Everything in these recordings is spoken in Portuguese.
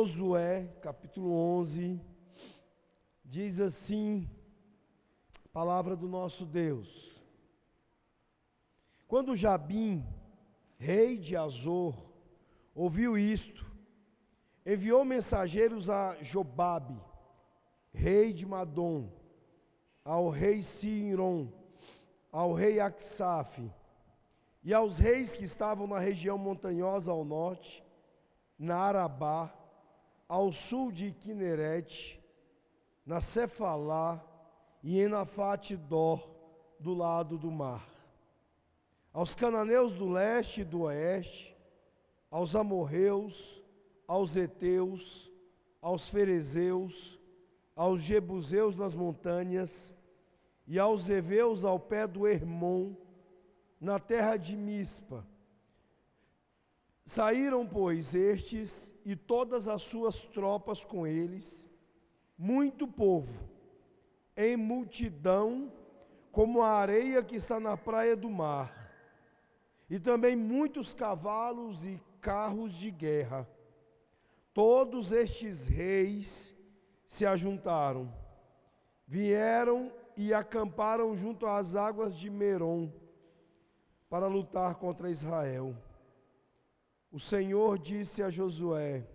Josué, capítulo 11, diz assim: palavra do nosso Deus. Quando Jabim, rei de Azor, ouviu isto, enviou mensageiros a Jobabe, rei de Madom, ao rei Sinron, ao rei Aksaf, e aos reis que estavam na região montanhosa ao norte, na Arabá, ao sul de Quinerete, na Cefalá e em Nafate Dor, do lado do mar. Aos cananeus do leste e do oeste, aos amorreus, aos heteus, aos ferezeus, aos jebuseus nas montanhas e aos heveus ao pé do Hermon, na terra de Mispa. Saíram, pois, estes e todas as suas tropas com eles, muito povo, em multidão, como a areia que está na praia do mar, e também muitos cavalos e carros de guerra. Todos estes reis se ajuntaram, vieram e acamparam junto às águas de Merom para lutar contra Israel. O Senhor disse a Josué: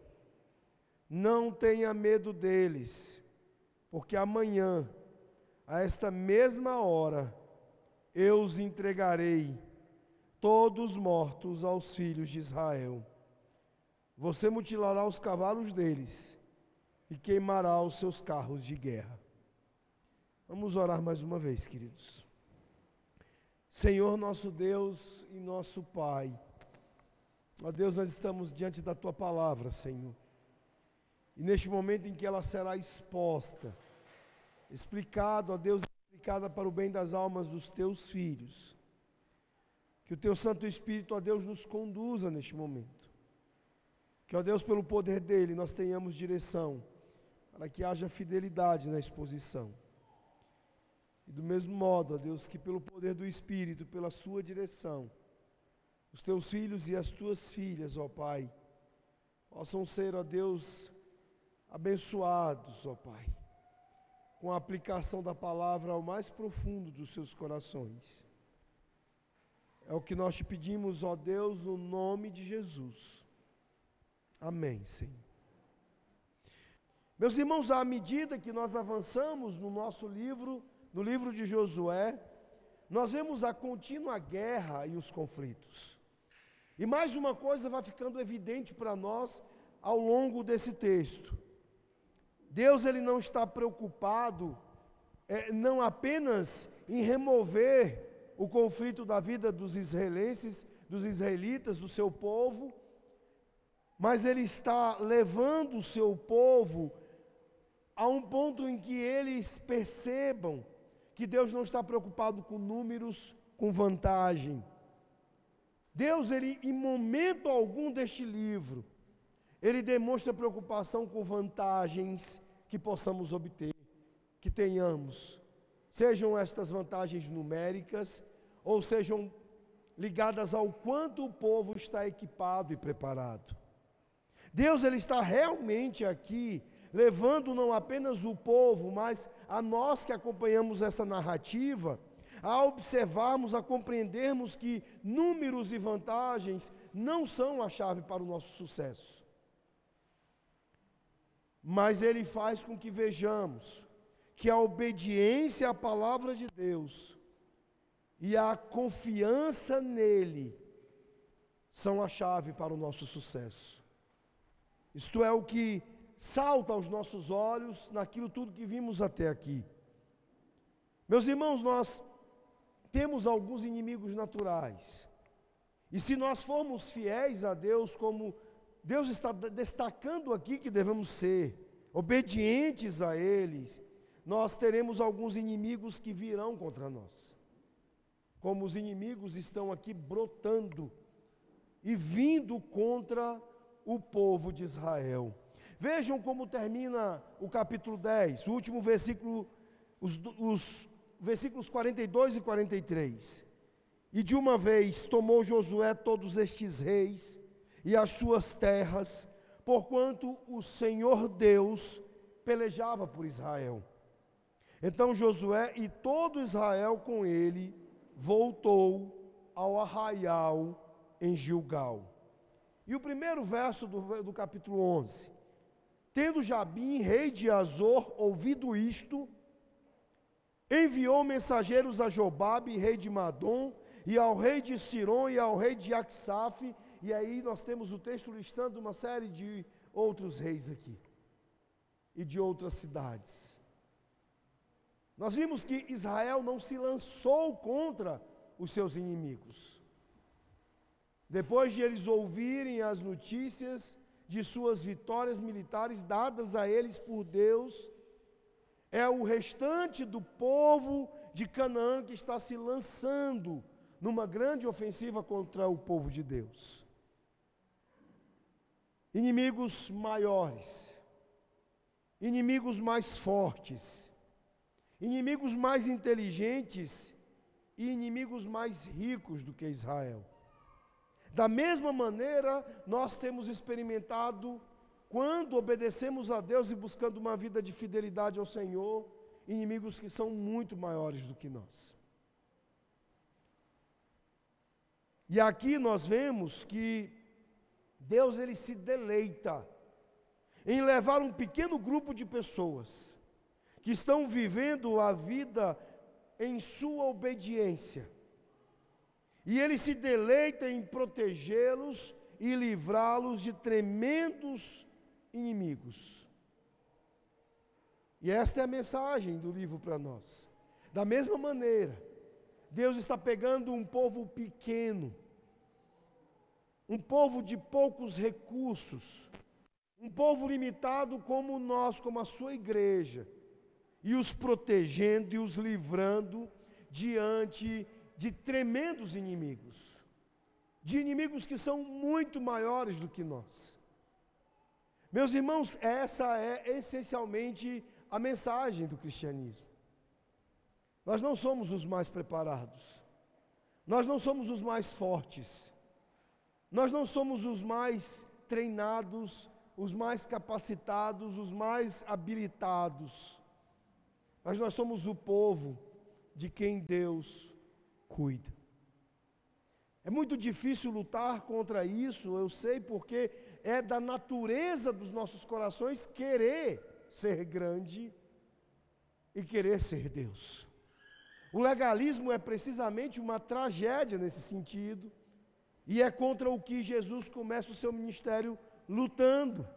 Não tenha medo deles, porque amanhã, a esta mesma hora, eu os entregarei, todos mortos aos filhos de Israel. Você mutilará os cavalos deles e queimará os seus carros de guerra. Vamos orar mais uma vez, queridos. Senhor nosso Deus e nosso Pai, ó Deus, nós estamos diante da Tua palavra, Senhor. E neste momento em que ela será exposta, explicado, ó Deus, explicada para o bem das almas dos Teus filhos, que o Teu Santo Espírito, ó Deus, nos conduza neste momento. Que, ó Deus, pelo poder dele, nós tenhamos direção, para que haja fidelidade na exposição. E do mesmo modo, ó Deus, que pelo poder do Espírito, pela Sua direção, os teus filhos e as tuas filhas, ó Pai, possam ser, ó Deus, abençoados, ó Pai, com a aplicação da palavra ao mais profundo dos seus corações. É o que nós te pedimos, ó Deus, no nome de Jesus. Amém, Senhor. Meus irmãos, à medida que nós avançamos no nosso livro, no livro de Josué, nós vemos a contínua guerra e os conflitos. E mais uma coisa vai ficando evidente para nós ao longo desse texto. Deus ele não está preocupado é, não apenas em remover o conflito da vida dos israelenses, dos israelitas, do seu povo, mas ele está levando o seu povo a um ponto em que eles percebam que Deus não está preocupado com números, com vantagem. Deus, ele, em momento algum deste livro, ele demonstra preocupação com vantagens que possamos obter, que tenhamos, sejam estas vantagens numéricas, ou sejam ligadas ao quanto o povo está equipado e preparado. Deus ele está realmente aqui levando não apenas o povo, mas a nós que acompanhamos essa narrativa, a observarmos, a compreendermos que números e vantagens não são a chave para o nosso sucesso. Mas ele faz com que vejamos que a obediência à palavra de Deus e a confiança nele são a chave para o nosso sucesso. Isto é o que salta aos nossos olhos naquilo tudo que vimos até aqui. Meus irmãos, nós temos alguns inimigos naturais. E se nós formos fiéis a Deus, como Deus está destacando aqui que devemos ser, obedientes a eles, nós teremos alguns inimigos que virão contra nós. Como os inimigos estão aqui brotando e vindo contra o povo de Israel. Vejam como termina o capítulo 10, o último versículo, os, os versículos 42 e 43. E de uma vez tomou Josué todos estes reis e as suas terras, porquanto o Senhor Deus pelejava por Israel. Então Josué e todo Israel com ele voltou ao arraial em Gilgal. E o primeiro verso do, do capítulo 11. Tendo Jabim, rei de Azor, ouvido isto, enviou mensageiros a Jobabe, rei de Madom, e ao rei de Siron e ao rei de Aksaf, e aí nós temos o texto listando uma série de outros reis aqui, e de outras cidades. Nós vimos que Israel não se lançou contra os seus inimigos. Depois de eles ouvirem as notícias de suas vitórias militares dadas a eles por Deus, é o restante do povo de Canaã que está se lançando numa grande ofensiva contra o povo de Deus. Inimigos maiores, inimigos mais fortes, inimigos mais inteligentes e inimigos mais ricos do que Israel. Da mesma maneira, nós temos experimentado, quando obedecemos a Deus e buscando uma vida de fidelidade ao Senhor, inimigos que são muito maiores do que nós. E aqui nós vemos que Deus ele se deleita em levar um pequeno grupo de pessoas que estão vivendo a vida em sua obediência. E ele se deleita em protegê-los e livrá-los de tremendos inimigos. E esta é a mensagem do livro para nós. Da mesma maneira, Deus está pegando um povo pequeno, um povo de poucos recursos, um povo limitado como nós, como a sua igreja, e os protegendo e os livrando diante de tremendos inimigos, de inimigos que são muito maiores do que nós. Meus irmãos, essa é essencialmente a mensagem do cristianismo. Nós não somos os mais preparados, nós não somos os mais fortes, nós não somos os mais treinados, os mais capacitados, os mais habilitados mas nós somos o povo de quem Deus cuida. É muito difícil lutar contra isso, eu sei, porque é da natureza dos nossos corações querer ser grande e querer ser Deus. O legalismo é precisamente uma tragédia nesse sentido, e é contra o que Jesus começa o seu ministério lutando.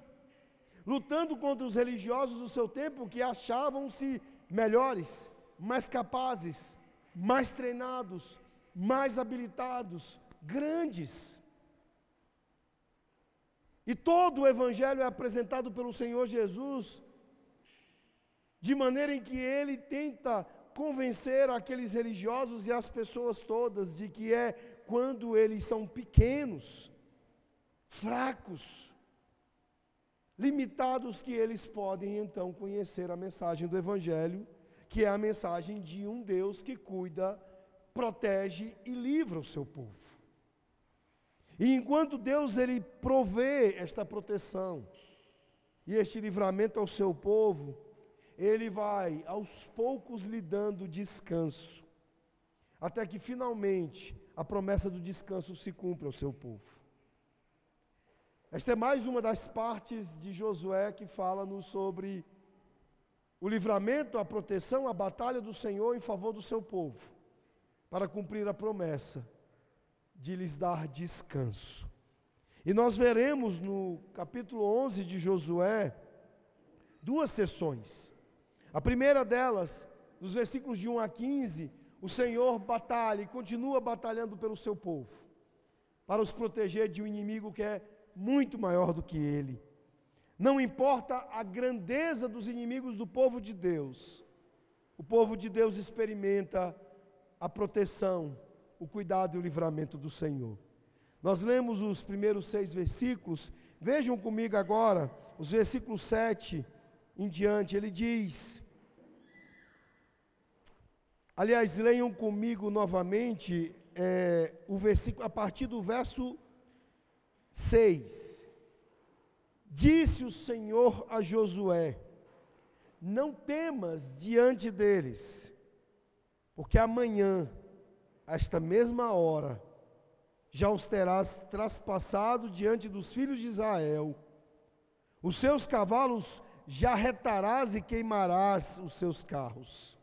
Lutando contra os religiosos do seu tempo que achavam-se melhores, mais capazes, mais treinados, mais habilitados, grandes. E todo o Evangelho é apresentado pelo Senhor Jesus, de maneira em que ele tenta convencer aqueles religiosos e as pessoas todas de que é quando eles são pequenos, fracos, limitados que eles podem então conhecer a mensagem do Evangelho, que é a mensagem de um Deus que cuida, protege e livra o seu povo. E enquanto Deus ele provê esta proteção e este livramento ao seu povo, ele vai aos poucos lhe dando descanso, até que finalmente a promessa do descanso se cumpra ao seu povo. Esta é mais uma das partes de Josué que fala-nos sobre o livramento, a proteção, a batalha do Senhor em favor do seu povo, para cumprir a promessa de lhes dar descanso. E nós veremos no capítulo 11 de Josué duas sessões. A primeira delas, nos versículos de 1 a 15, o Senhor batalha e continua batalhando pelo seu povo, para os proteger de um inimigo que é muito maior do que ele. Não importa a grandeza dos inimigos do povo de Deus, o povo de Deus experimenta a proteção, o cuidado e o livramento do Senhor. Nós lemos os primeiros seis versículos, vejam comigo agora, os versículos 7 em diante, ele diz. Aliás, leiam comigo novamente é, o versículo, a partir do verso 6. Disse o Senhor a Josué: Não temas diante deles, porque amanhã, esta mesma hora, já os terás traspassado diante dos filhos de Israel. Os seus cavalos já retarás e queimarás os seus carros.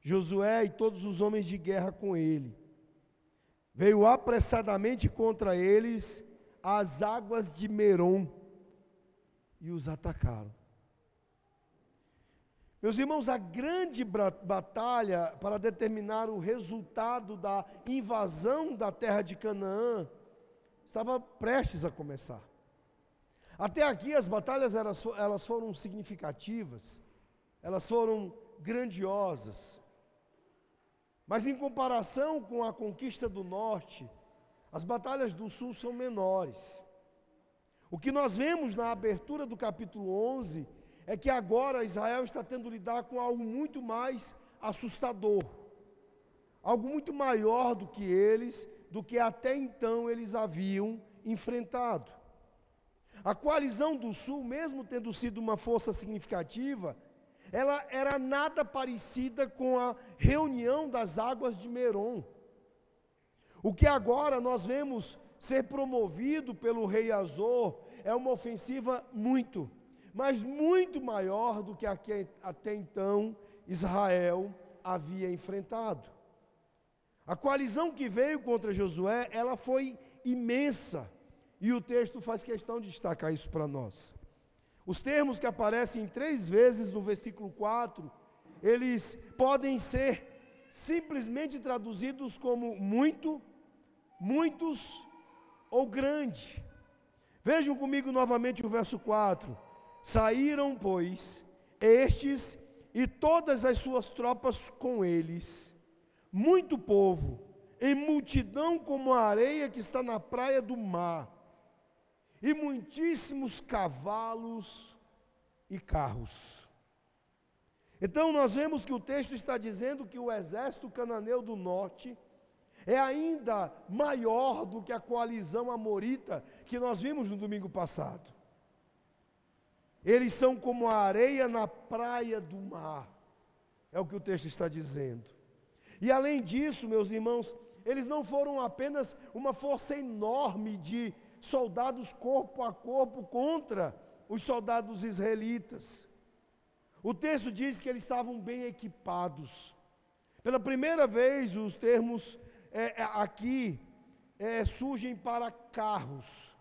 Josué e todos os homens de guerra com ele. Veio apressadamente contra eles as águas de Merom e os atacaram. Meus irmãos, a grande batalha para determinar o resultado da invasão da terra de Canaã estava prestes a começar. Até aqui as batalhas elas, elas foram significativas, elas foram grandiosas. Mas em comparação com a conquista do norte, as batalhas do sul são menores. O que nós vemos na abertura do capítulo 11 é que agora Israel está tendo lidar com algo muito mais assustador, algo muito maior do que eles, do que até então eles haviam enfrentado. A coalizão do Sul, mesmo tendo sido uma força significativa, ela era nada parecida com a reunião das águas de Merom. O que agora nós vemos ser promovido pelo rei Azor é uma ofensiva muito, mas muito maior do que até então Israel havia enfrentado. A coalizão que veio contra Josué, ela foi imensa. E o texto faz questão de destacar isso para nós. Os termos que aparecem três vezes no versículo 4, eles podem ser simplesmente traduzidos como muito, muitos ou grande. Vejam comigo novamente o verso 4. Saíram, pois, estes e todas as suas tropas com eles, muito povo, em multidão como a areia que está na praia do mar e muitíssimos cavalos e carros. Então nós vemos que o texto está dizendo que o exército cananeu do norte é ainda maior do que a coalizão amorita que nós vimos no domingo passado. Eles são como a areia na praia do mar, é o que o texto está dizendo. E além disso, meus irmãos, eles não foram apenas uma força enorme de soldados corpo a corpo contra os soldados israelitas. O texto diz que eles estavam bem equipados. Pela primeira vez, os termos é, é, aqui é, surgem para carros,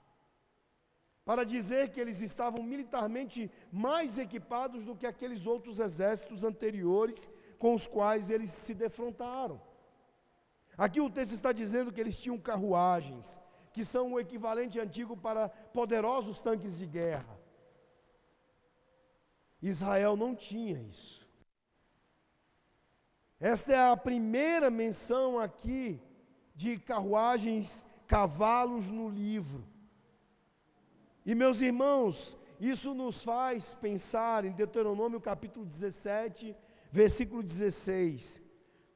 para dizer que eles estavam militarmente mais equipados do que aqueles outros exércitos anteriores com os quais eles se defrontaram. Aqui o texto está dizendo que eles tinham carruagens, que são o equivalente antigo para poderosos tanques de guerra. Israel não tinha isso. Esta é a primeira menção aqui de carruagens, cavalos no livro. E meus irmãos, isso nos faz pensar em Deuteronômio capítulo 17, versículo 16,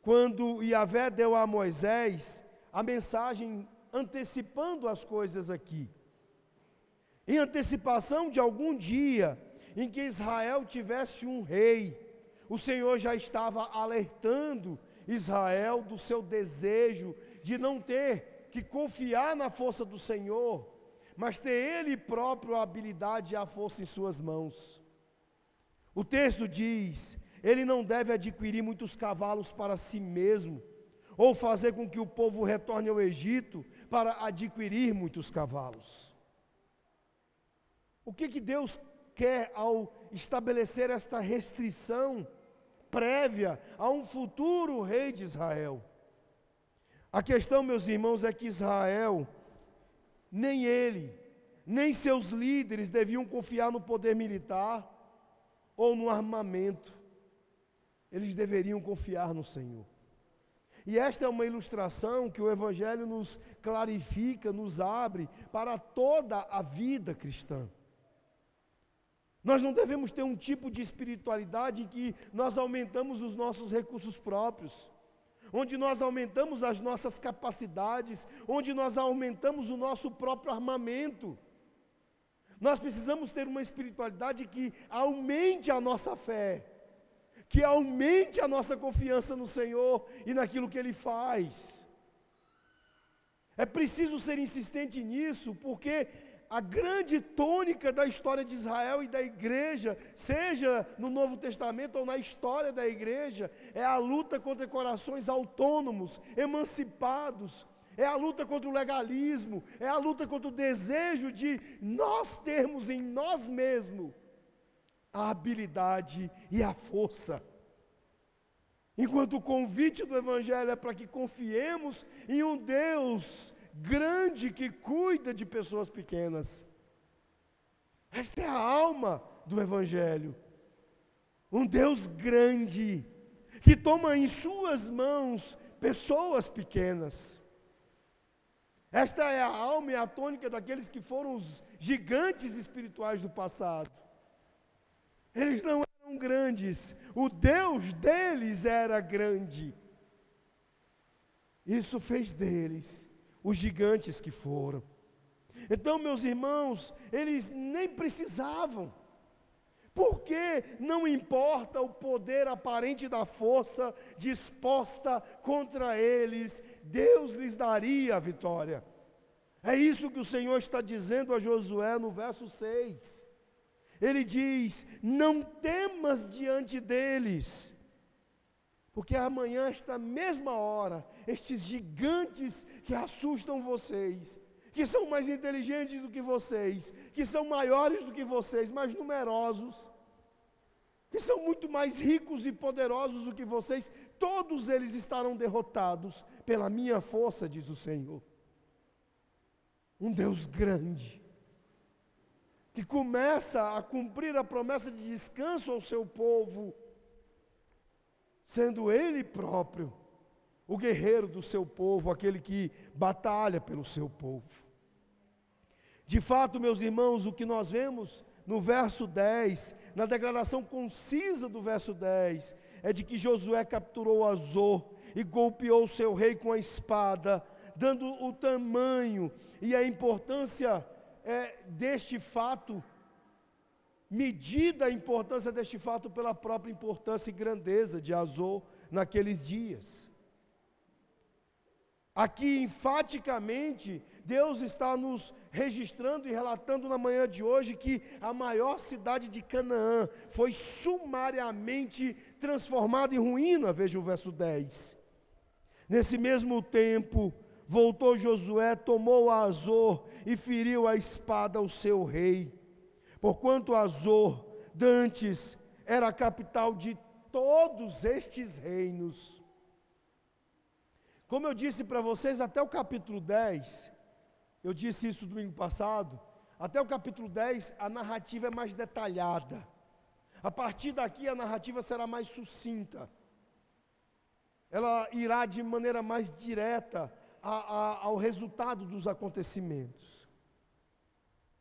quando Yahvé deu a Moisés a mensagem antecipando as coisas aqui. Em antecipação de algum dia em que Israel tivesse um rei, o Senhor já estava alertando Israel do seu desejo de não ter que confiar na força do Senhor, mas ter Ele próprio a habilidade e a força em suas mãos. O texto diz: ele não deve adquirir muitos cavalos para si mesmo, ou fazer com que o povo retorne ao Egito para adquirir muitos cavalos. O que, que Deus quer ao estabelecer esta restrição prévia a um futuro rei de Israel? A questão, meus irmãos, é que Israel, nem ele, nem seus líderes deviam confiar no poder militar ou no armamento. Eles deveriam confiar no Senhor. E esta é uma ilustração que o Evangelho nos clarifica, nos abre para toda a vida cristã. Nós não devemos ter um tipo de espiritualidade em que nós aumentamos os nossos recursos próprios, onde nós aumentamos as nossas capacidades, onde nós aumentamos o nosso próprio armamento. Nós precisamos ter uma espiritualidade que aumente a nossa fé, que aumente a nossa confiança no Senhor e naquilo que Ele faz. É preciso ser insistente nisso, porque a grande tônica da história de Israel e da igreja, seja no Novo Testamento ou na história da igreja, é a luta contra corações autônomos, emancipados, é a luta contra o legalismo, é a luta contra o desejo de nós termos em nós mesmos a habilidade e a força. Enquanto o convite do Evangelho é para que confiemos em um Deus grande que cuida de pessoas pequenas. Esta é a alma do Evangelho. Um Deus grande, que toma em suas mãos pessoas pequenas. Esta é a alma e a tônica daqueles que foram os gigantes espirituais do passado. Eles não eram grandes, o Deus deles era grande. Isso fez deles os gigantes que foram. Então, meus irmãos, eles nem precisavam, porque não importa o poder aparente da força disposta contra eles, Deus lhes daria a vitória. É isso que o Senhor está dizendo a Josué no verso 6. Ele diz: Não temas diante deles, porque amanhã, esta mesma hora, estes gigantes que assustam vocês, que são mais inteligentes do que vocês, que são maiores do que vocês, mais numerosos, que são muito mais ricos e poderosos do que vocês, todos eles estarão derrotados pela minha força, diz o Senhor. Um Deus grande, que começa a cumprir a promessa de descanso ao seu povo, sendo Ele próprio o guerreiro do seu povo, aquele que batalha pelo seu povo. De fato, meus irmãos, o que nós vemos no verso 10, na declaração concisa do verso 10, é de que Josué capturou Azor e golpeou seu rei com a espada, dando o tamanho e a importância é, deste fato medida a importância deste fato pela própria importância e grandeza de Azor naqueles dias. Aqui, enfaticamente, Deus está nos registrando e relatando na manhã de hoje que a maior cidade de Canaã foi sumariamente transformada em ruína, veja o verso 10. Nesse mesmo tempo, voltou Josué, tomou Azor e feriu a espada ao seu rei porquanto Azor, dantes, era a capital de todos estes reinos. Como eu disse para vocês, até o capítulo 10, eu disse isso domingo passado, até o capítulo 10 a narrativa é mais detalhada. A partir daqui a narrativa será mais sucinta. Ela irá de maneira mais direta a, a, ao resultado dos acontecimentos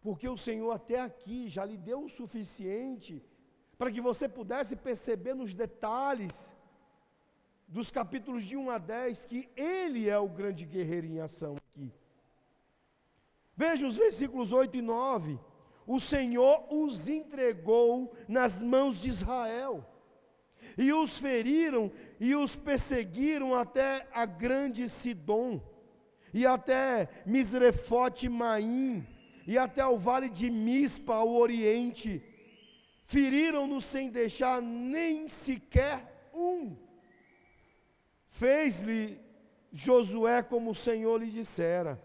porque o Senhor até aqui já lhe deu o suficiente para que você pudesse perceber nos detalhes dos capítulos de 1 a 10 que Ele é o grande guerreiro em ação aqui. Veja os versículos 8 e 9. O Senhor os entregou nas mãos de Israel, e os feriram e os perseguiram até a grande Sidom, e até Misrefote Maim, e até o vale de Mispa, ao oriente. Feriram-no sem deixar nem sequer um. Fez-lhe Josué como o Senhor lhe dissera.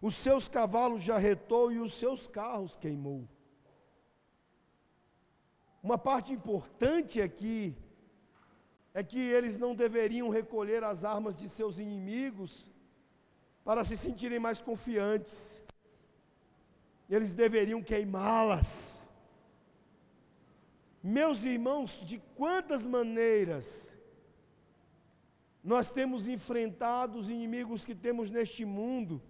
Os seus cavalos jarretou e os seus carros queimou. Uma parte importante aqui é que eles não deveriam recolher as armas de seus inimigos para se sentirem mais confiantes eles deveriam queimá-las. Meus irmãos, de quantas maneiras nós temos enfrentado os inimigos que temos neste mundo,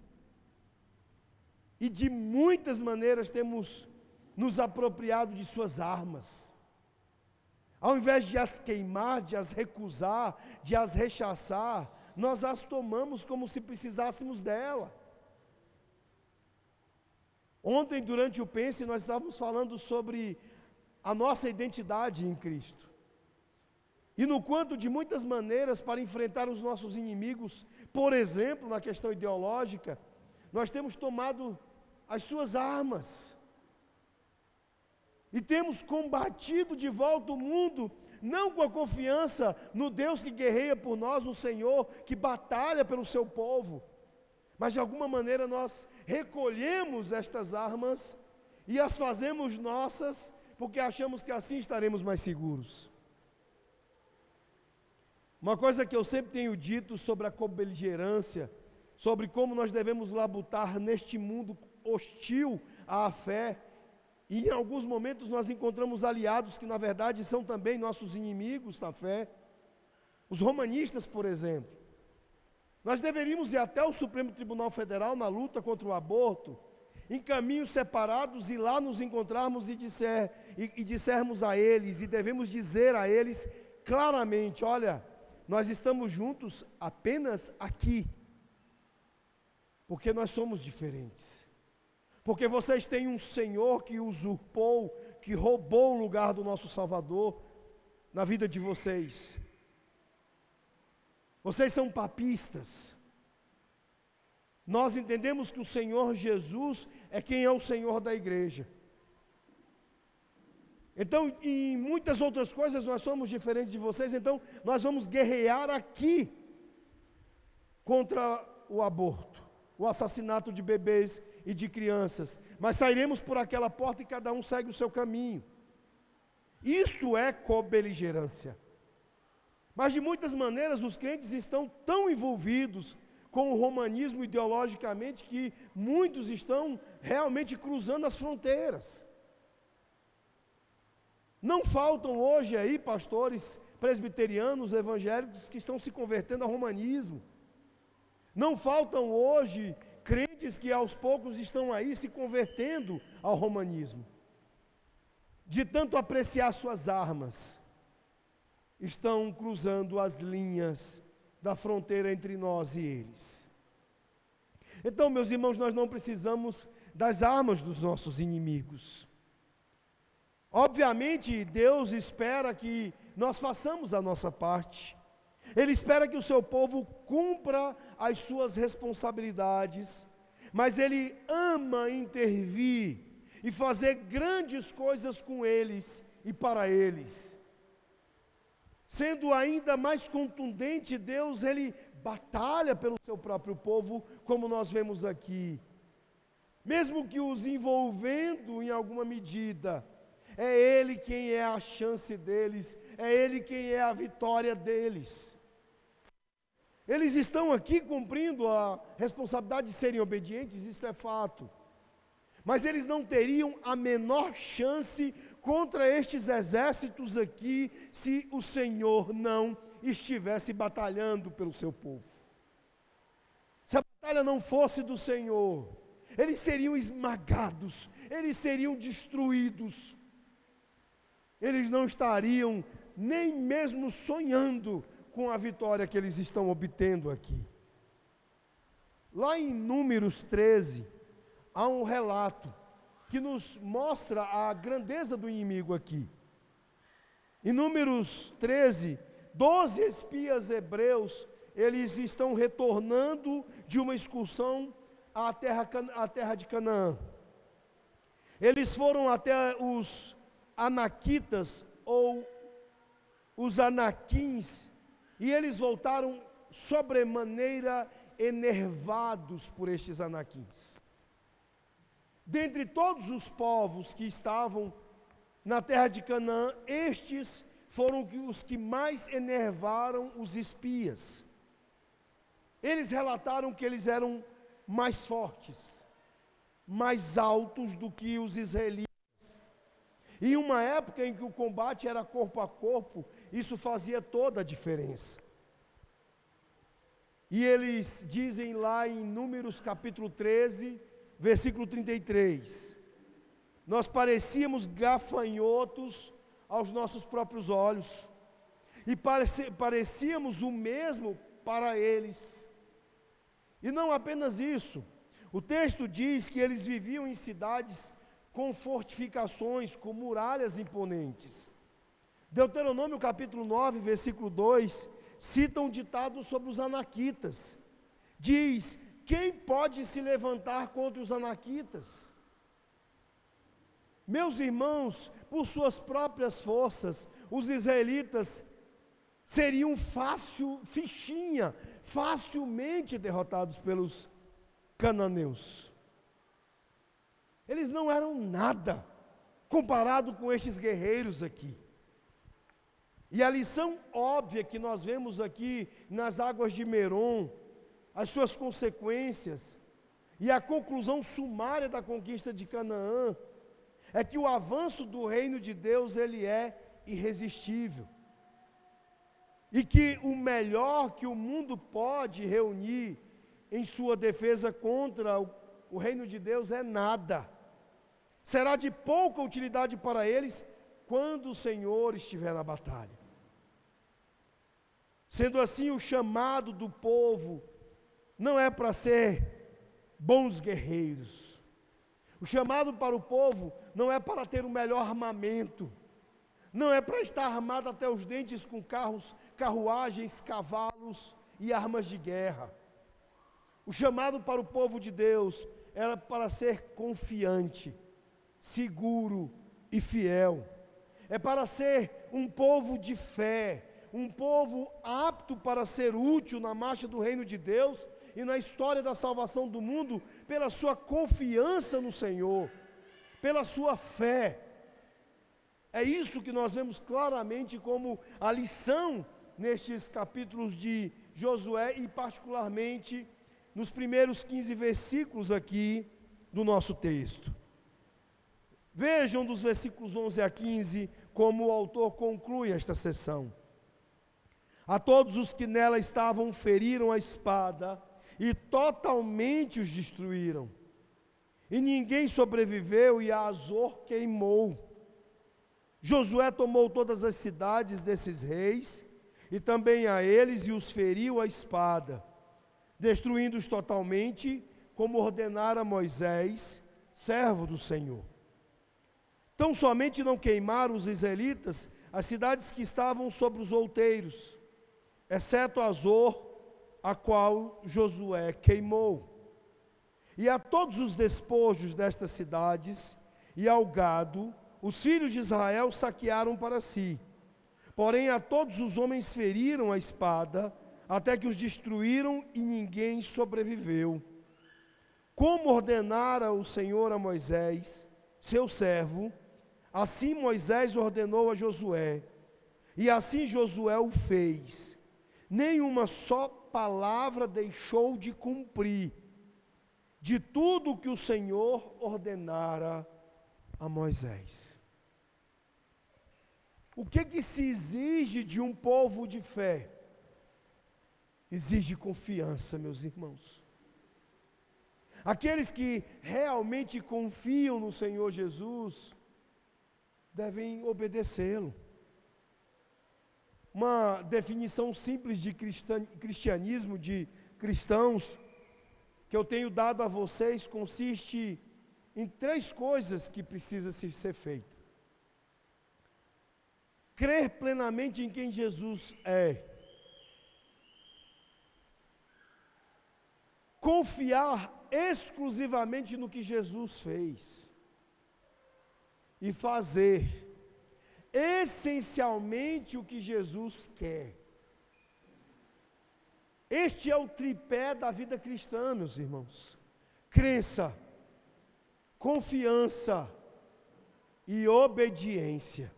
e de muitas maneiras temos nos apropriado de suas armas. Ao invés de as queimar, de as recusar, de as rechaçar, nós as tomamos como se precisássemos dela. Ontem, durante o Pense, nós estávamos falando sobre a nossa identidade em Cristo. E no quanto, de muitas maneiras, para enfrentar os nossos inimigos, por exemplo, na questão ideológica, nós temos tomado as suas armas. E temos combatido de volta o mundo, não com a confiança no Deus que guerreia por nós, no Senhor que batalha pelo seu povo, mas de alguma maneira nós recolhemos estas armas e as fazemos nossas, porque achamos que assim estaremos mais seguros. Uma coisa que eu sempre tenho dito sobre a cobeligerância, sobre como nós devemos labutar neste mundo hostil à fé, e em alguns momentos nós encontramos aliados que na verdade são também nossos inimigos na fé. Os romanistas, por exemplo. Nós deveríamos ir até o Supremo Tribunal Federal na luta contra o aborto, em caminhos separados e lá nos encontrarmos e, disser, e, e dissermos a eles, e devemos dizer a eles claramente: olha, nós estamos juntos apenas aqui, porque nós somos diferentes. Porque vocês têm um Senhor que usurpou, que roubou o lugar do nosso Salvador na vida de vocês. Vocês são papistas. Nós entendemos que o Senhor Jesus é quem é o Senhor da igreja. Então, em muitas outras coisas nós somos diferentes de vocês, então nós vamos guerrear aqui contra o aborto, o assassinato de bebês e de crianças, mas sairemos por aquela porta e cada um segue o seu caminho. Isso é cobeligerância. Mas de muitas maneiras os crentes estão tão envolvidos com o romanismo ideologicamente que muitos estão realmente cruzando as fronteiras. Não faltam hoje aí pastores presbiterianos, evangélicos que estão se convertendo ao romanismo. Não faltam hoje crentes que aos poucos estão aí se convertendo ao romanismo. De tanto apreciar suas armas, estão cruzando as linhas da fronteira entre nós e eles. Então, meus irmãos, nós não precisamos das armas dos nossos inimigos. Obviamente, Deus espera que nós façamos a nossa parte. Ele espera que o seu povo cumpra as suas responsabilidades, mas ele ama intervir e fazer grandes coisas com eles e para eles. Sendo ainda mais contundente, Deus ele batalha pelo seu próprio povo, como nós vemos aqui. Mesmo que os envolvendo em alguma medida, é Ele quem é a chance deles, é Ele quem é a vitória deles. Eles estão aqui cumprindo a responsabilidade de serem obedientes, isso é fato. Mas eles não teriam a menor chance contra estes exércitos aqui se o Senhor não estivesse batalhando pelo seu povo. Se a batalha não fosse do Senhor, eles seriam esmagados, eles seriam destruídos. Eles não estariam nem mesmo sonhando com a vitória que eles estão obtendo aqui. Lá em Números 13, há um relato que nos mostra a grandeza do inimigo aqui. Em Números 13, 12 espias hebreus, eles estão retornando de uma excursão à terra, à terra de Canaã. Eles foram até os Anaquitas ou os Anaquins e eles voltaram sobremaneira enervados por estes anaquins. Dentre todos os povos que estavam na terra de Canaã, estes foram os que mais enervaram os espias. Eles relataram que eles eram mais fortes, mais altos do que os israelitas. Em uma época em que o combate era corpo a corpo, isso fazia toda a diferença. E eles dizem lá em Números capítulo 13, versículo 33: Nós parecíamos gafanhotos aos nossos próprios olhos, e parecíamos o mesmo para eles. E não apenas isso, O texto diz que eles viviam em cidades com fortificações, com muralhas imponentes. Deuteronômio capítulo 9, versículo 2, cita um ditado sobre os anaquitas. Diz: Quem pode se levantar contra os anaquitas? Meus irmãos, por suas próprias forças, os israelitas seriam fácil, fichinha, facilmente derrotados pelos cananeus. Eles não eram nada comparado com estes guerreiros aqui. E a lição óbvia que nós vemos aqui nas águas de Meron, as suas consequências e a conclusão sumária da conquista de Canaã, é que o avanço do reino de Deus ele é irresistível. E que o melhor que o mundo pode reunir em sua defesa contra o, o reino de Deus é nada. Será de pouca utilidade para eles quando o Senhor estiver na batalha. Sendo assim, o chamado do povo não é para ser bons guerreiros. O chamado para o povo não é para ter o melhor armamento. Não é para estar armado até os dentes com carros, carruagens, cavalos e armas de guerra. O chamado para o povo de Deus era para ser confiante, seguro e fiel. É para ser um povo de fé, um povo apto para ser útil na marcha do reino de Deus e na história da salvação do mundo, pela sua confiança no Senhor, pela sua fé. É isso que nós vemos claramente como a lição nestes capítulos de Josué e, particularmente, nos primeiros 15 versículos aqui do nosso texto. Vejam dos versículos 11 a 15 como o autor conclui esta sessão. A todos os que nela estavam feriram a espada e totalmente os destruíram. E ninguém sobreviveu e Azor queimou. Josué tomou todas as cidades desses reis e também a eles e os feriu a espada, destruindo-os totalmente, como ordenara Moisés, servo do Senhor. Tão somente não queimaram os israelitas as cidades que estavam sobre os outeiros, exceto Azor, a qual Josué queimou. E a todos os despojos destas cidades e ao gado, os filhos de Israel saquearam para si. Porém, a todos os homens feriram a espada, até que os destruíram e ninguém sobreviveu. Como ordenara o Senhor a Moisés, seu servo, assim Moisés ordenou a Josué, e assim Josué o fez nenhuma só palavra deixou de cumprir, de tudo que o Senhor ordenara a Moisés. O que, que se exige de um povo de fé? Exige confiança, meus irmãos. Aqueles que realmente confiam no Senhor Jesus devem obedecê-lo uma definição simples de cristianismo, de cristãos, que eu tenho dado a vocês, consiste em três coisas que precisa ser feita. Crer plenamente em quem Jesus é. Confiar exclusivamente no que Jesus fez. E fazer essencialmente o que Jesus quer. Este é o tripé da vida cristã, meus irmãos: crença, confiança e obediência.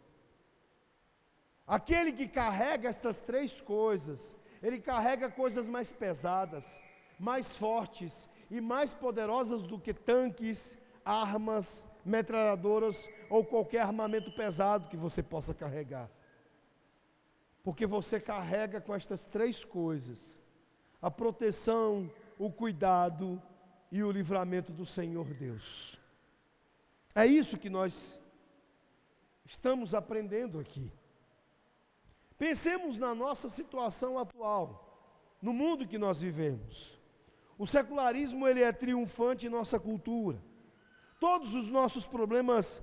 Aquele que carrega estas três coisas, ele carrega coisas mais pesadas, mais fortes e mais poderosas do que tanques, armas, metralhadoras ou qualquer armamento pesado que você possa carregar. Porque você carrega com estas três coisas: a proteção, o cuidado e o livramento do Senhor Deus. É isso que nós estamos aprendendo aqui. Pensemos na nossa situação atual, no mundo que nós vivemos. O secularismo ele é triunfante em nossa cultura. Todos os nossos problemas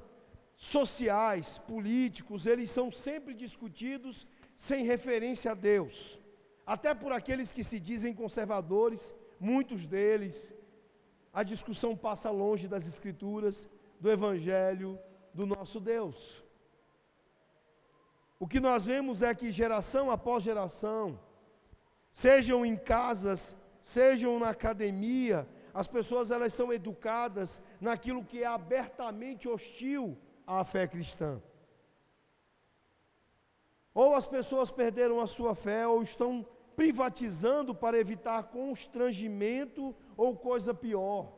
sociais, políticos, eles são sempre discutidos sem referência a Deus. Até por aqueles que se dizem conservadores, muitos deles, a discussão passa longe das escrituras, do evangelho do nosso Deus. O que nós vemos é que geração após geração, sejam em casas, sejam na academia, as pessoas elas são educadas naquilo que é abertamente hostil à fé cristã. Ou as pessoas perderam a sua fé ou estão privatizando para evitar constrangimento ou coisa pior.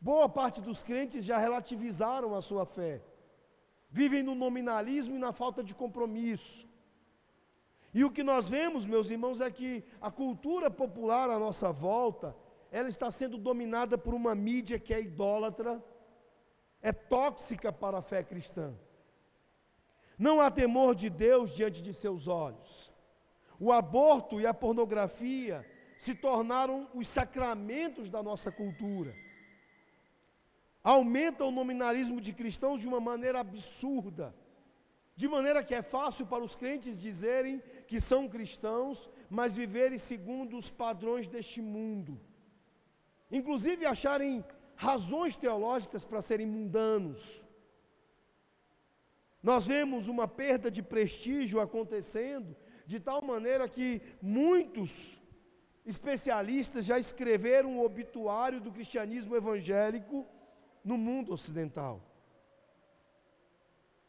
Boa parte dos crentes já relativizaram a sua fé. Vivem no nominalismo e na falta de compromisso. E o que nós vemos, meus irmãos, é que a cultura popular à nossa volta, ela está sendo dominada por uma mídia que é idólatra, é tóxica para a fé cristã. Não há temor de Deus diante de seus olhos. O aborto e a pornografia se tornaram os sacramentos da nossa cultura. Aumenta o nominalismo de cristãos de uma maneira absurda. De maneira que é fácil para os crentes dizerem que são cristãos, mas viverem segundo os padrões deste mundo. Inclusive acharem razões teológicas para serem mundanos. Nós vemos uma perda de prestígio acontecendo, de tal maneira que muitos especialistas já escreveram o obituário do cristianismo evangélico no mundo ocidental.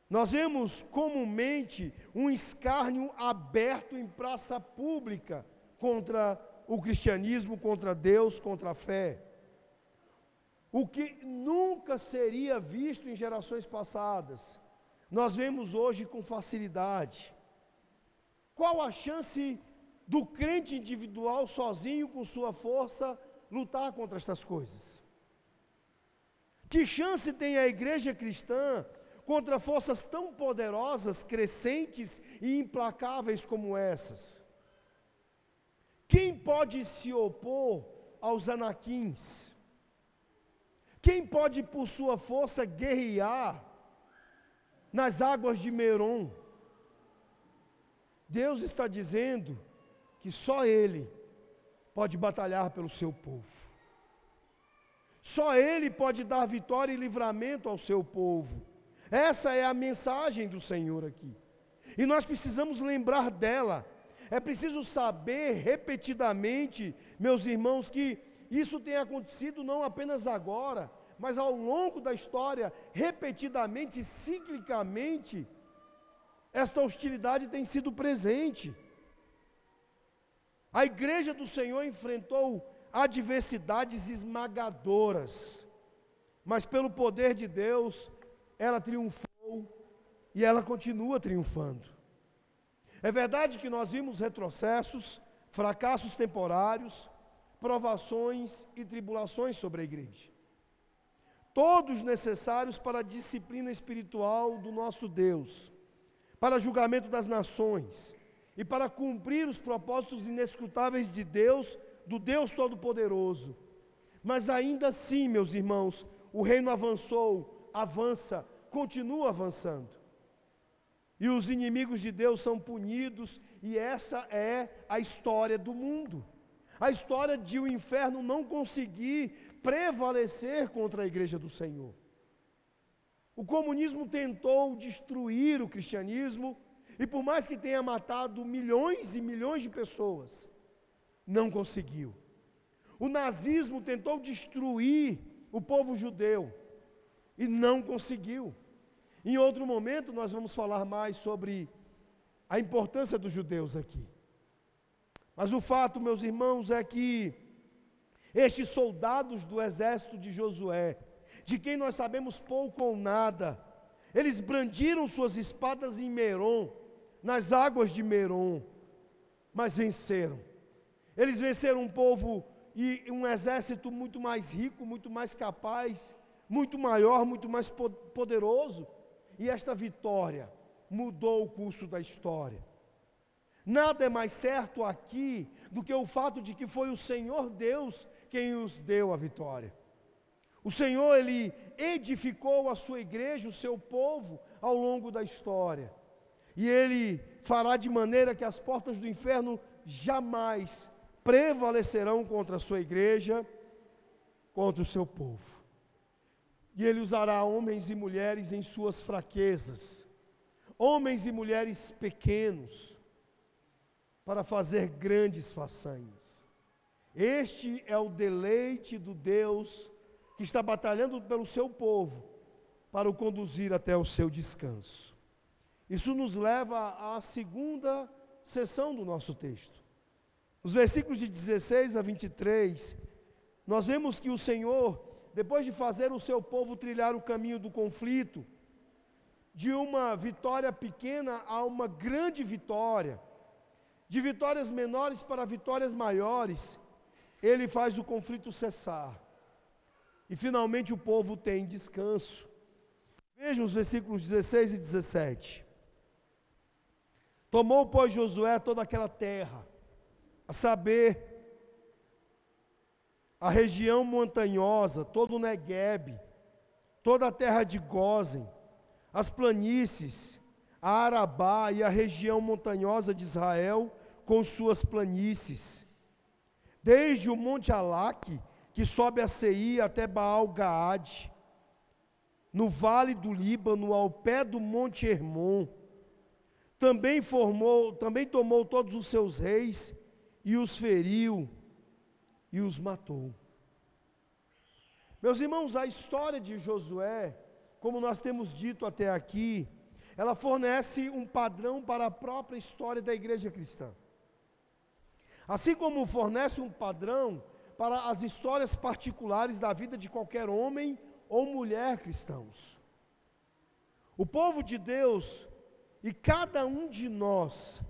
Nós vemos comumente um escárnio aberto em praça pública contra o cristianismo, contra Deus, contra a fé. O que nunca seria visto em gerações passadas, nós vemos hoje com facilidade. Qual a chance do crente individual, sozinho, com sua força, lutar contra estas coisas? Que chance tem a igreja cristã contra forças tão poderosas, crescentes e implacáveis como essas? Quem pode se opor aos anaquins? Quem pode, por sua força, guerrear nas águas de Meron? Deus está dizendo que só Ele pode batalhar pelo seu povo. Só Ele pode dar vitória e livramento ao seu povo. Essa é a mensagem do Senhor aqui. E nós precisamos lembrar dela. É preciso saber repetidamente, meus irmãos, que isso tem acontecido não apenas agora, mas ao longo da história, repetidamente, ciclicamente, esta hostilidade tem sido presente. A igreja do Senhor enfrentou adversidades esmagadoras, mas pelo poder de Deus, ela triunfou e ela continua triunfando. É verdade que nós vimos retrocessos, fracassos temporários, provações e tribulações sobre a igreja. Todos necessários para a disciplina espiritual do nosso Deus, para julgamento das nações e para cumprir os propósitos inescrutáveis de Deus do Deus Todo-Poderoso. Mas ainda assim, meus irmãos, o reino avançou, avança, continua avançando. E os inimigos de Deus são punidos, e essa é a história do mundo. A história de o inferno não conseguir prevalecer contra a igreja do Senhor. O comunismo tentou destruir o cristianismo, e por mais que tenha matado milhões e milhões de pessoas, não conseguiu. O nazismo tentou destruir o povo judeu e não conseguiu. Em outro momento, nós vamos falar mais sobre a importância dos judeus aqui. Mas o fato, meus irmãos, é que estes soldados do exército de Josué, de quem nós sabemos pouco ou nada, eles brandiram suas espadas em Meron, nas águas de Meron, mas venceram. Eles venceram um povo e um exército muito mais rico, muito mais capaz, muito maior, muito mais poderoso. E esta vitória mudou o curso da história. Nada é mais certo aqui do que o fato de que foi o Senhor Deus quem os deu a vitória. O Senhor, Ele edificou a sua igreja, o seu povo, ao longo da história. E Ele fará de maneira que as portas do inferno jamais prevalecerão contra a sua igreja, contra o seu povo. E Ele usará homens e mulheres em suas fraquezas, homens e mulheres pequenos, para fazer grandes façanhas. Este é o deleite do Deus que está batalhando pelo seu povo para o conduzir até o seu descanso. Isso nos leva à segunda sessão do nosso texto. Nos versículos de 16 a 23, nós vemos que o Senhor, depois de fazer o seu povo trilhar o caminho do conflito, de uma vitória pequena a uma grande vitória, de vitórias menores para vitórias maiores, ele faz o conflito cessar. E finalmente o povo tem descanso. Vejam os versículos 16 e 17. Tomou, pois, Josué toda aquela terra, a saber, a região montanhosa, todo o Negueb, toda a terra de Gozen, as planícies, a Arabá e a região montanhosa de Israel, com suas planícies, desde o monte Alaque, que sobe a Sei até Baal-Gaade, no vale do Líbano, ao pé do monte Hermon. Também formou, também tomou todos os seus reis e os feriu e os matou. Meus irmãos, a história de Josué, como nós temos dito até aqui, ela fornece um padrão para a própria história da igreja cristã. Assim como fornece um padrão para as histórias particulares da vida de qualquer homem ou mulher cristãos. O povo de Deus e cada um de nós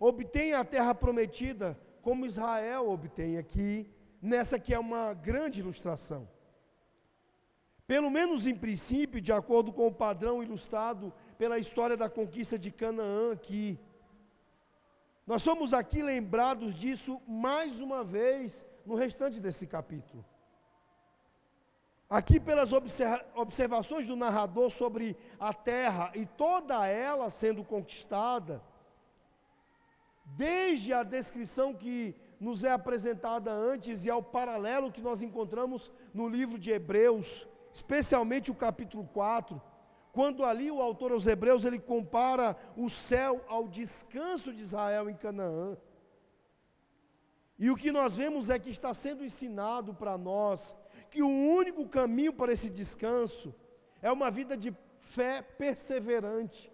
obtém a terra prometida como Israel obtém aqui, nessa que é uma grande ilustração. Pelo menos em princípio, de acordo com o padrão ilustrado pela história da conquista de Canaã aqui, nós somos aqui lembrados disso mais uma vez no restante desse capítulo. Aqui, pelas observações do narrador sobre a terra e toda ela sendo conquistada, desde a descrição que nos é apresentada antes e ao paralelo que nós encontramos no livro de Hebreus, especialmente o capítulo 4, quando ali o autor aos Hebreus ele compara o céu ao descanso de Israel em Canaã. E o que nós vemos é que está sendo ensinado para nós que o único caminho para esse descanso é uma vida de fé perseverante.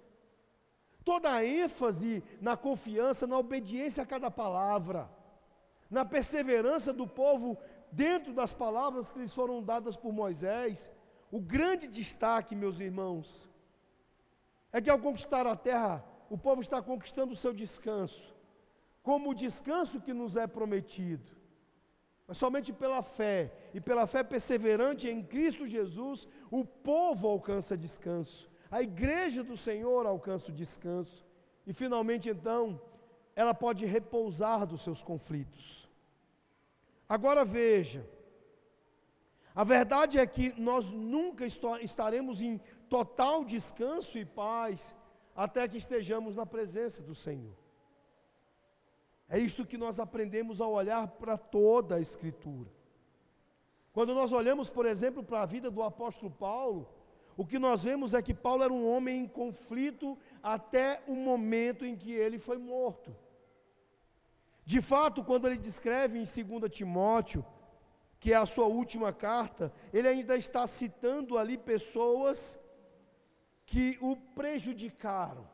Toda a ênfase na confiança, na obediência a cada palavra, na perseverança do povo dentro das palavras que lhes foram dadas por Moisés, o grande destaque, meus irmãos, é que ao conquistar a terra, o povo está conquistando o seu descanso, como o descanso que nos é prometido. Mas somente pela fé e pela fé perseverante em Cristo Jesus, o povo alcança descanso, a igreja do Senhor alcança o descanso, e finalmente então, ela pode repousar dos seus conflitos. Agora veja, a verdade é que nós nunca estaremos em total descanso e paz até que estejamos na presença do Senhor. É isto que nós aprendemos ao olhar para toda a Escritura. Quando nós olhamos, por exemplo, para a vida do apóstolo Paulo, o que nós vemos é que Paulo era um homem em conflito até o momento em que ele foi morto. De fato, quando ele descreve em 2 Timóteo, que é a sua última carta, ele ainda está citando ali pessoas que o prejudicaram,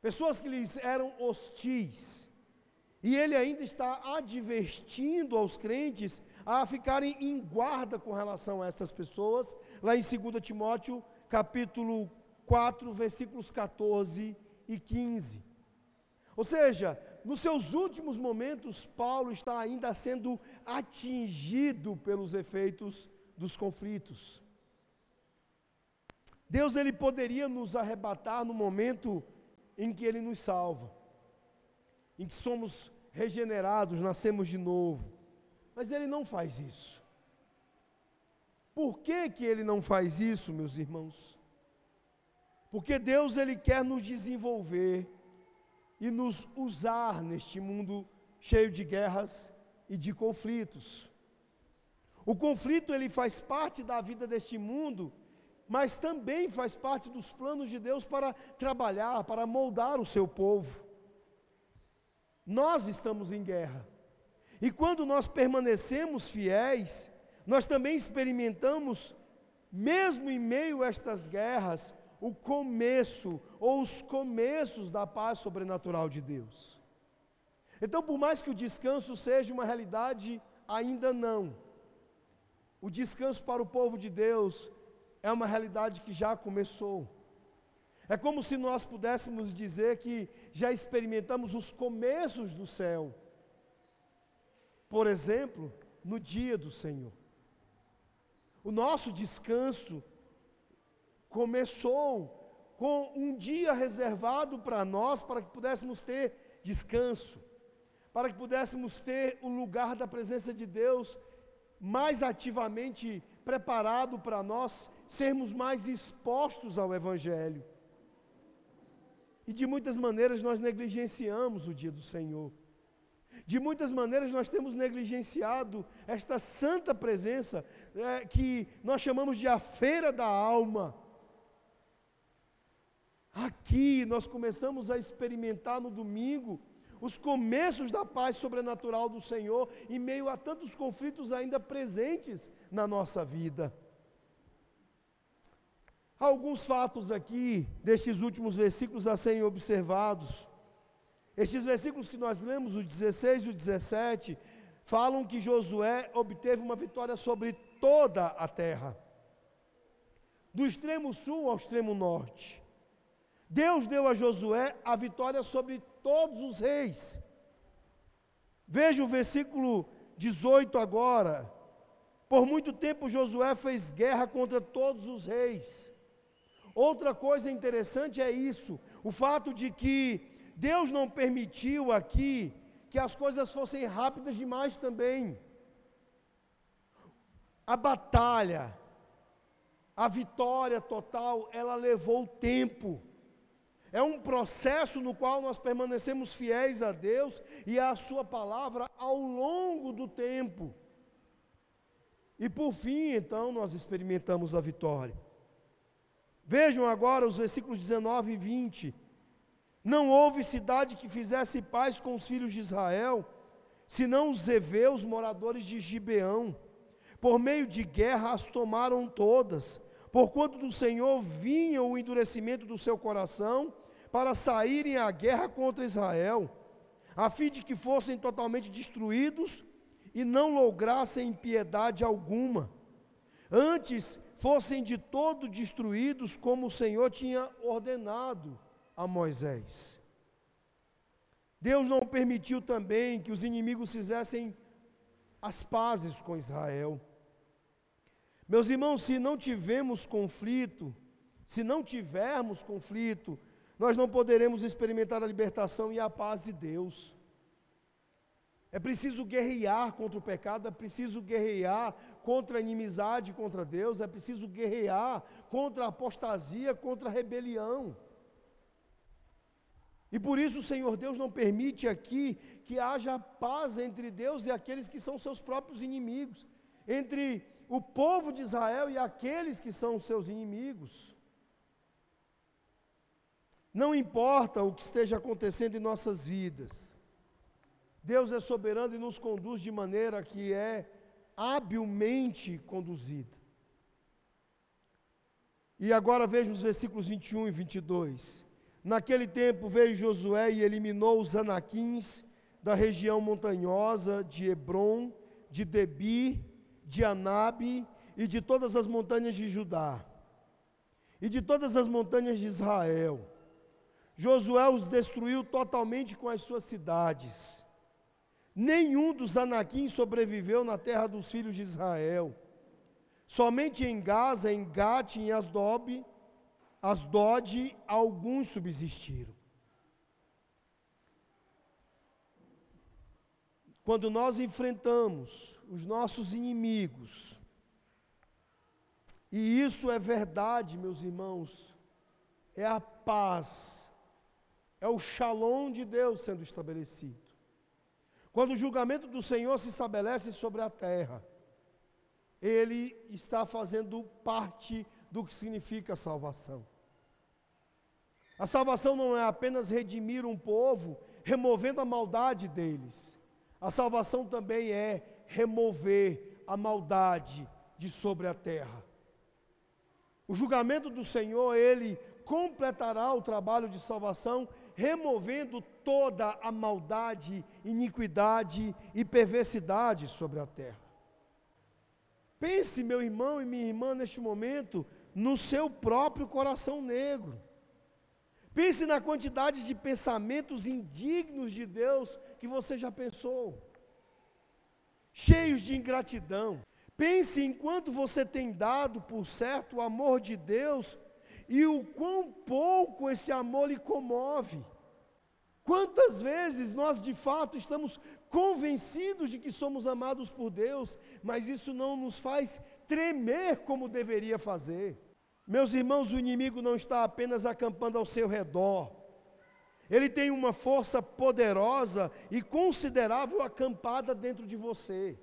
pessoas que lhes eram hostis. E ele ainda está advertindo aos crentes a ficarem em guarda com relação a essas pessoas, lá em 2 Timóteo, capítulo 4, versículos 14 e 15. Ou seja, nos seus últimos momentos, Paulo está ainda sendo atingido pelos efeitos dos conflitos. Deus ele poderia nos arrebatar no momento em que ele nos salva. em que somos regenerados, nascemos de novo. Mas ele não faz isso. Por que, que ele não faz isso, meus irmãos? Porque Deus ele quer nos desenvolver e nos usar neste mundo cheio de guerras e de conflitos. O conflito ele faz parte da vida deste mundo, mas também faz parte dos planos de Deus para trabalhar, para moldar o seu povo. Nós estamos em guerra. E quando nós permanecemos fiéis, nós também experimentamos, mesmo em meio a estas guerras, o começo ou os começos da paz sobrenatural de Deus. Então, por mais que o descanso seja uma realidade, ainda não. O descanso para o povo de Deus é uma realidade que já começou. É como se nós pudéssemos dizer que já experimentamos os começos do céu. Por exemplo, no dia do Senhor. O nosso descanso começou com um dia reservado para nós, para que pudéssemos ter descanso, para que pudéssemos ter o lugar da presença de Deus mais ativamente preparado para nós sermos mais expostos ao Evangelho. E de muitas maneiras nós negligenciamos o dia do Senhor. De muitas maneiras nós temos negligenciado esta santa presença é, que nós chamamos de a feira da alma. Aqui nós começamos a experimentar no domingo os começos da paz sobrenatural do Senhor em meio a tantos conflitos ainda presentes na nossa vida. Alguns fatos aqui destes últimos versículos a serem observados. Estes versículos que nós lemos, o 16 e o 17, falam que Josué obteve uma vitória sobre toda a terra, do extremo sul ao extremo norte. Deus deu a Josué a vitória sobre todos os reis. Veja o versículo 18 agora. Por muito tempo Josué fez guerra contra todos os reis. Outra coisa interessante é isso, o fato de que Deus não permitiu aqui que as coisas fossem rápidas demais também. A batalha, a vitória total, ela levou tempo. É um processo no qual nós permanecemos fiéis a Deus e à Sua palavra ao longo do tempo. E por fim, então, nós experimentamos a vitória. Vejam agora os versículos 19 e 20. Não houve cidade que fizesse paz com os filhos de Israel, senão os heveus, moradores de Gibeão. Por meio de guerra as tomaram todas, porquanto do Senhor vinha o endurecimento do seu coração para saírem à guerra contra Israel, a fim de que fossem totalmente destruídos e não lograssem piedade alguma. Antes fossem de todo destruídos, como o Senhor tinha ordenado a Moisés. Deus não permitiu também que os inimigos fizessem as pazes com Israel. Meus irmãos, se não tivermos conflito, se não tivermos conflito, nós não poderemos experimentar a libertação e a paz de Deus. É preciso guerrear contra o pecado, é preciso guerrear contra a inimizade contra Deus, é preciso guerrear contra a apostasia, contra a rebelião. E por isso o Senhor Deus não permite aqui que haja paz entre Deus e aqueles que são seus próprios inimigos, entre o povo de Israel e aqueles que são seus inimigos. Não importa o que esteja acontecendo em nossas vidas, Deus é soberano e nos conduz de maneira que é habilmente conduzida. E agora veja os versículos 21 e 22. Naquele tempo veio Josué e eliminou os anaquins da região montanhosa de Hebron, de Debi, de Anabe e de todas as montanhas de Judá, e de todas as montanhas de Israel Josué os destruiu totalmente com as suas cidades. Nenhum dos anaquins sobreviveu na terra dos filhos de Israel. Somente em Gaza, em Gate, em Asdob, Asdod, alguns subsistiram. quando nós enfrentamos os nossos inimigos, e isso é verdade, meus irmãos, é a paz, é o shalom de Deus sendo estabelecido. Quando o julgamento do Senhor se estabelece sobre a terra, ele está fazendo parte do que significa salvação. A salvação não é apenas redimir um povo, removendo a maldade deles. A salvação também é remover a maldade de sobre a terra. O julgamento do Senhor, ele completará o trabalho de salvação, removendo toda a maldade, iniquidade e perversidade sobre a terra. Pense, meu irmão e minha irmã, neste momento, no seu próprio coração negro. Pense na quantidade de pensamentos indignos de Deus que você já pensou, cheios de ingratidão. Pense em quanto você tem dado por certo o amor de Deus e o quão pouco esse amor lhe comove. Quantas vezes nós de fato estamos convencidos de que somos amados por Deus, mas isso não nos faz tremer como deveria fazer. Meus irmãos, o inimigo não está apenas acampando ao seu redor, ele tem uma força poderosa e considerável acampada dentro de você.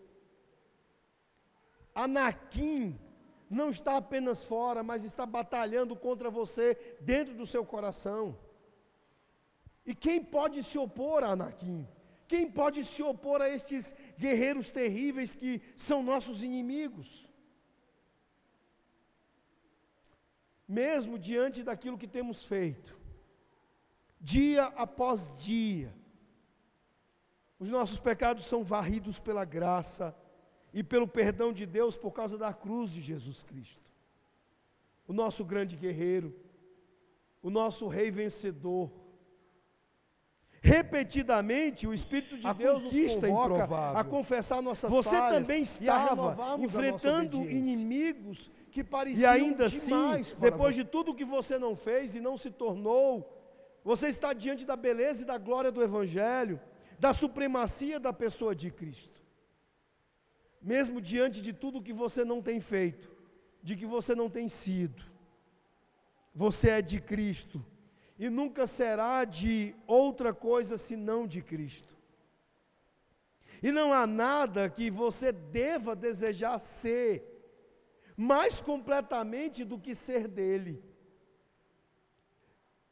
Anakim não está apenas fora, mas está batalhando contra você dentro do seu coração. E quem pode se opor a Anakim? Quem pode se opor a estes guerreiros terríveis que são nossos inimigos? Mesmo diante daquilo que temos feito, dia após dia, os nossos pecados são varridos pela graça e pelo perdão de Deus por causa da cruz de Jesus Cristo. O nosso grande guerreiro, o nosso rei vencedor, Repetidamente, o Espírito de a Deus nos convoca a confessar nossas Você falhas. Você também estava enfrentando inimigos que pareciam E ainda assim, depois de tudo que você não fez e não se tornou, você está diante da beleza e da glória do Evangelho, da supremacia da pessoa de Cristo. Mesmo diante de tudo que você não tem feito, de que você não tem sido, você é de Cristo e nunca será de outra coisa senão de Cristo. E não há nada que você deva desejar ser mais completamente do que ser dele.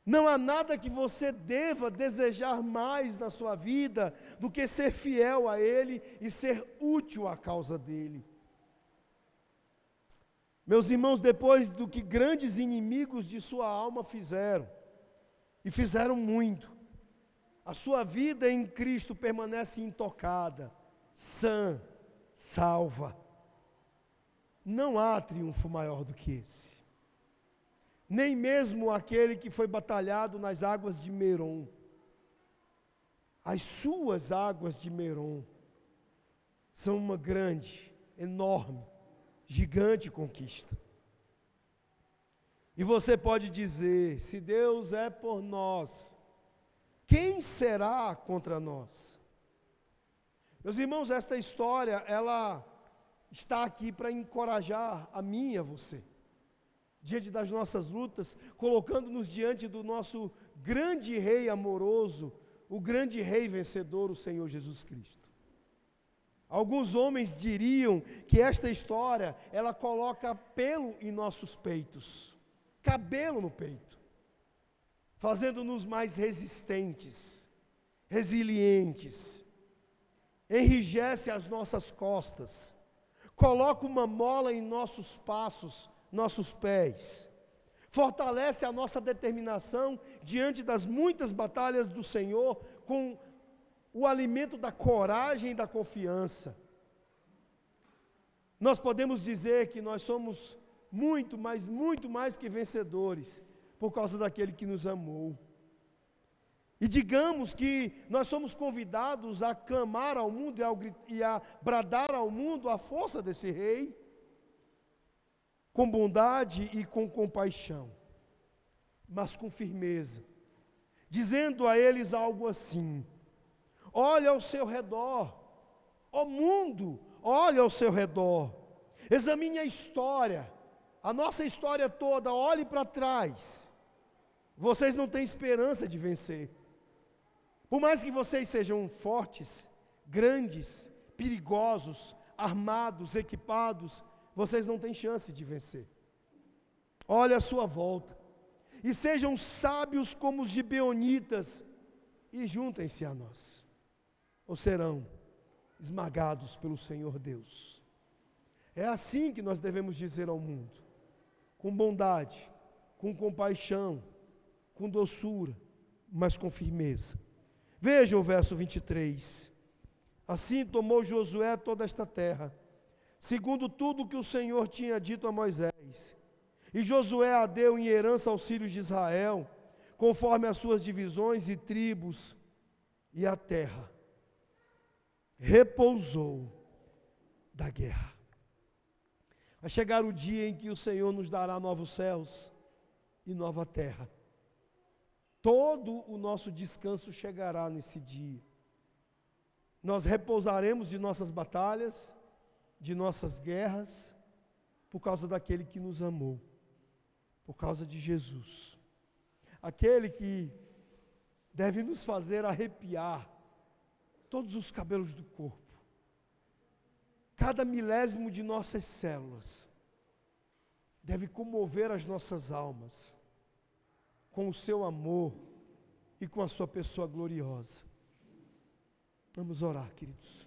Não há nada que você deva desejar mais na sua vida do que ser fiel a Ele e ser útil à causa dele. Meus irmãos, depois do que grandes inimigos de sua alma fizeram, e fizeram muito. A sua vida em Cristo permanece intocada, sã, salva. Não há triunfo maior do que esse. Nem mesmo aquele que foi batalhado nas águas de Meron. As suas águas de Meron são uma grande, enorme, gigante conquista. E você pode dizer: se Deus é por nós, quem será contra nós? Meus irmãos, esta história, ela está aqui para encorajar a mim e a você, diante das nossas lutas, colocando-nos diante do nosso grande Rei amoroso, o grande Rei vencedor, o Senhor Jesus Cristo. Alguns homens diriam que esta história, ela coloca pelo em nossos peitos cabelo no peito, fazendo-nos mais resistentes, resilientes, enrijece as nossas costas, coloca uma mola em nossos passos, nossos pés, fortalece a nossa determinação diante das muitas batalhas do Senhor com o alimento da coragem e da confiança. Nós podemos dizer que nós somos muito, mas muito mais que vencedores, por causa daquele que nos amou. E digamos que nós somos convidados a clamar ao mundo e, ao, e a bradar ao mundo a força desse rei, com bondade e com compaixão, mas com firmeza, dizendo a eles algo assim: olha ao seu redor, Ó mundo, olhe ao seu redor, examine a história, a nossa história toda, olhe para trás. Vocês não têm esperança de vencer. Por mais que vocês sejam fortes, grandes, perigosos, armados, equipados, vocês não têm chance de vencer. Olhe à sua volta e sejam sábios como os gibeonitas e juntem-se a nós. Ou serão esmagados pelo Senhor Deus. É assim que nós devemos dizer ao mundo, com bondade, com compaixão, com doçura, mas com firmeza. Vejam o verso 23. Assim tomou Josué toda esta terra, segundo tudo que o Senhor tinha dito a Moisés. E Josué a deu em herança aos filhos de Israel, conforme as suas divisões e tribos, e a terra repousou da guerra. Vai chegar o dia em que o Senhor nos dará novos céus e nova terra. Todo o nosso descanso chegará nesse dia. Nós repousaremos de nossas batalhas, de nossas guerras, por causa daquele que nos amou, por causa de Jesus. Aquele que deve nos fazer arrepiar todos os cabelos do corpo, cada milésimo de nossas células, deve comover as nossas almas com o seu amor e com a sua pessoa gloriosa. Vamos orar, queridos.